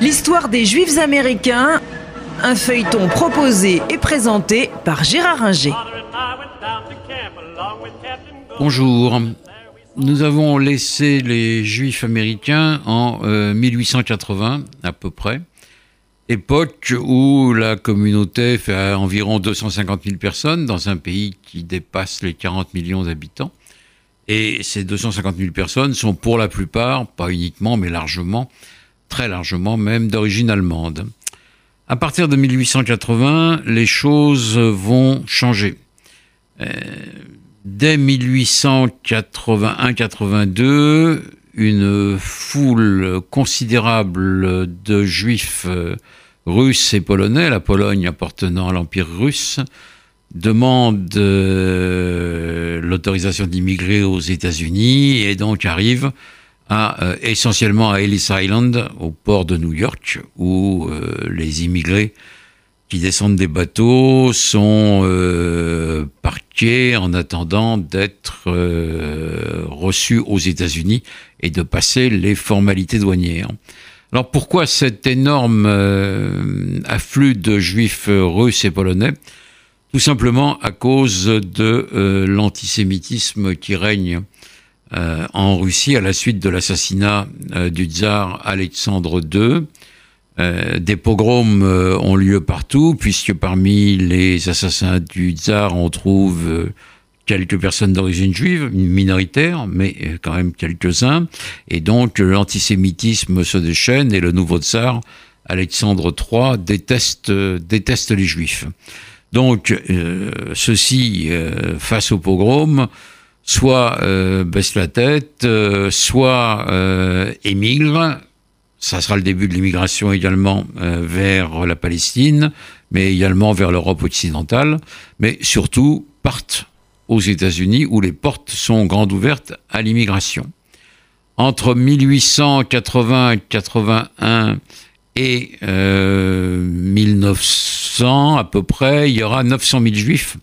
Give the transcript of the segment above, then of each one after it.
L'histoire des Juifs américains, un feuilleton proposé et présenté par Gérard Inger. Bonjour. Nous avons laissé les Juifs américains en 1880 euh, à peu près, époque où la communauté fait environ 250 000 personnes dans un pays qui dépasse les 40 millions d'habitants. Et ces 250 000 personnes sont pour la plupart, pas uniquement, mais largement, très largement même, d'origine allemande. À partir de 1880, les choses vont changer. Euh, Dès 1881-82, une foule considérable de juifs euh, russes et polonais, la Pologne appartenant à l'Empire russe, demande euh, l'autorisation d'immigrer aux États-Unis et donc arrive euh, essentiellement à Ellis Island, au port de New York, où les immigrés qui descendent des bateaux sont euh, parqués en attendant d'être euh, reçus aux États-Unis et de passer les formalités douanières. Alors pourquoi cet énorme euh, afflux de juifs russes et polonais? Tout simplement à cause de l'antisémitisme qui règne en Russie à la suite de l'assassinat du tsar Alexandre II euh, des pogroms euh, ont lieu partout, puisque parmi les assassins du tsar, on trouve euh, quelques personnes d'origine juive, minoritaire, mais quand même quelques-uns. Et donc l'antisémitisme se déchaîne et le nouveau tsar, Alexandre III, déteste, déteste les juifs. Donc ceux-ci, face au pogrom, soit baissent la tête, soit émigrent, ça sera le début de l'immigration également euh, vers la Palestine, mais également vers l'Europe occidentale, mais surtout partent aux États-Unis où les portes sont grandes ouvertes à l'immigration. Entre 1880 81 et 1900 euh, à peu près, il y aura 900 000 juifs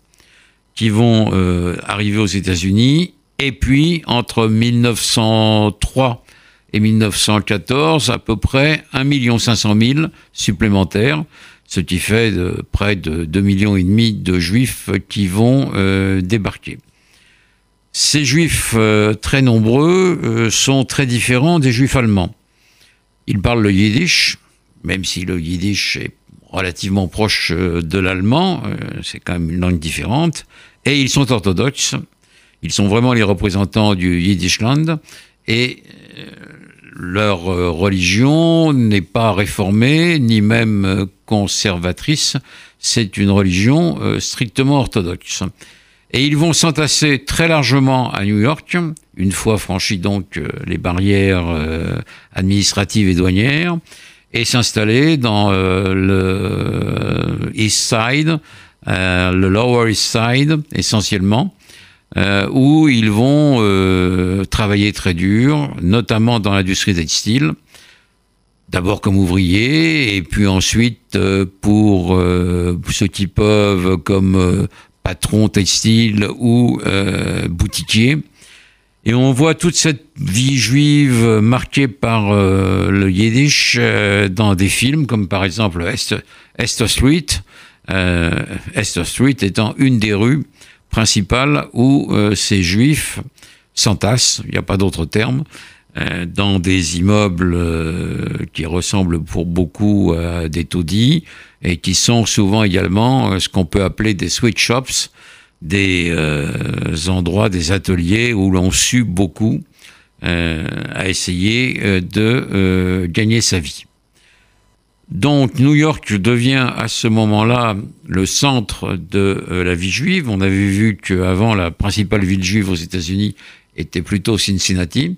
qui vont euh, arriver aux États-Unis. Et puis, entre 1903 et 1914 à peu près 1 500 000 supplémentaires, ce qui fait près de 2 millions et demi de juifs qui vont euh, débarquer. Ces juifs euh, très nombreux euh, sont très différents des juifs allemands. Ils parlent le yiddish, même si le yiddish est relativement proche de l'allemand, c'est quand même une langue différente, et ils sont orthodoxes. Ils sont vraiment les représentants du Yiddishland et leur euh, religion n'est pas réformée ni même euh, conservatrice, c'est une religion euh, strictement orthodoxe. Et ils vont s'entasser très largement à New York, une fois franchis donc les barrières administratives et douanières, et s'installer dans le East Side, le Lower East Side essentiellement, euh, où ils vont euh, travailler très dur, notamment dans l'industrie textile, d'abord comme ouvriers, et puis ensuite euh, pour ceux qui peuvent comme patron textile ou boutiquier. Et on voit toute cette vie juive marquée par le yiddish dans des films, comme par exemple Esther Street, Esther Street étant une des rues principale où euh, ces juifs s'entassent, il n'y a pas d'autre terme, euh, dans des immeubles euh, qui ressemblent pour beaucoup à des taudis et qui sont souvent également ce qu'on peut appeler des sweet shops, des endroits, des ateliers où l'on sue beaucoup à essayer de gagner sa vie. Donc New York devient à ce moment-là le centre de euh, la vie juive. On avait vu qu'avant la principale ville juive aux États-Unis était plutôt Cincinnati.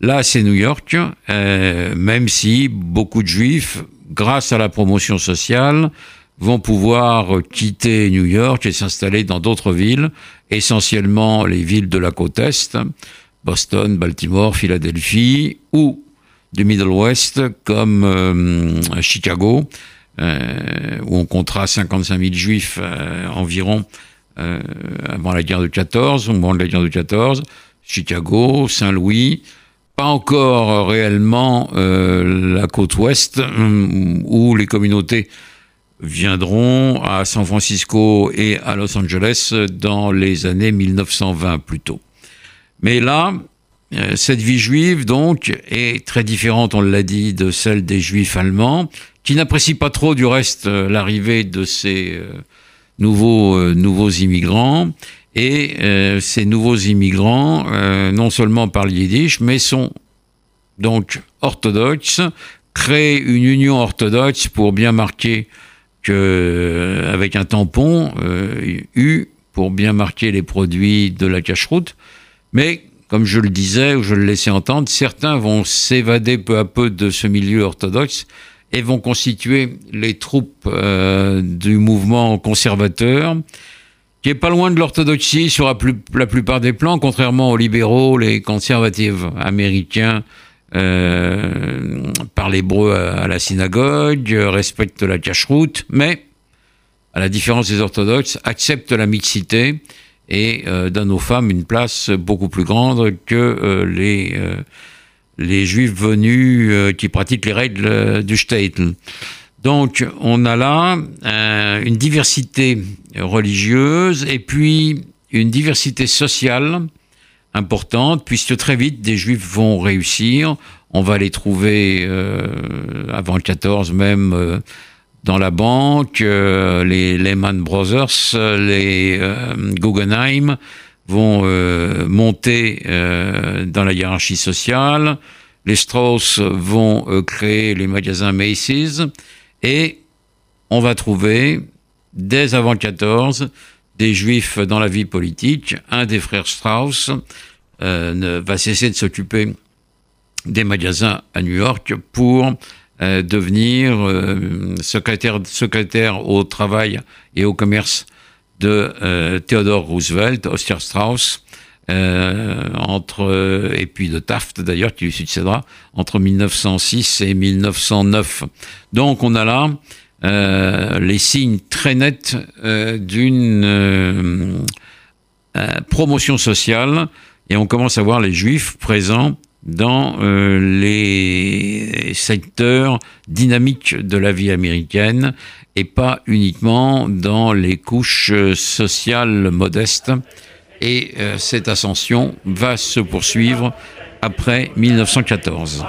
Là, c'est New York, euh, même si beaucoup de juifs, grâce à la promotion sociale, vont pouvoir quitter New York et s'installer dans d'autres villes, essentiellement les villes de la côte Est, Boston, Baltimore, Philadelphie, ou du Middle West comme euh, Chicago, euh, où on comptera 55 000 juifs euh, environ avant la guerre de 14, au moment de la guerre de 14, Chicago, Saint-Louis, pas encore réellement la côte ouest, où les communautés viendront à San Francisco et à Los Angeles dans les années 1920 plutôt. Mais là, euh, cette vie juive, donc, est très différente, on l'a dit, de celle des juifs allemands, qui n'apprécient pas trop, du reste, euh, l'arrivée de ces euh, nouveaux, nouveaux immigrants. Et ces nouveaux immigrants, non seulement parlent yiddish, mais sont donc orthodoxes, créent une union orthodoxe pour bien marquer que, avec un tampon U, pour bien marquer les produits de la cache-route. Mais comme je le disais ou je le laissais entendre, certains vont s'évader peu à peu de ce milieu orthodoxe et vont constituer les troupes euh, du mouvement conservateur, qui est pas loin de l'orthodoxie sur la, plupart des plans, contrairement aux libéraux, les conservatifs américains euh, parlent hébreu à, la synagogue, respectent la cache-route, mais, à la différence des orthodoxes, acceptent la mixité et euh, donne aux femmes une place beaucoup plus grande que euh, les, euh, les juifs venus qui pratiquent les règles du Statel. Donc on a là une diversité religieuse et puis une diversité sociale importante, puisque très vite des juifs vont réussir. On va les trouver avant le 14 même dans la banque, euh, les Lehman Brothers, les euh, Guggenheim vont euh, monter dans la hiérarchie sociale, les Strauss vont créer les magasins Macy's, et on va trouver, dès avant 14, des juifs dans la vie politique. Un des frères Strauss ne va cesser de s'occuper des magasins à New York pour euh, devenir euh, secrétaire, au travail et au commerce de euh, Theodore Roosevelt, Oscar Strauss, entre et puis de Taft d'ailleurs qui lui succédera entre 1906 et 1909. Donc on a là les signes très nets d'une promotion sociale et on commence à voir les juifs présents dans euh, les secteurs dynamiques de la vie américaine et pas uniquement dans les couches sociales modestes. Et euh, cette ascension va se poursuivre après 1914.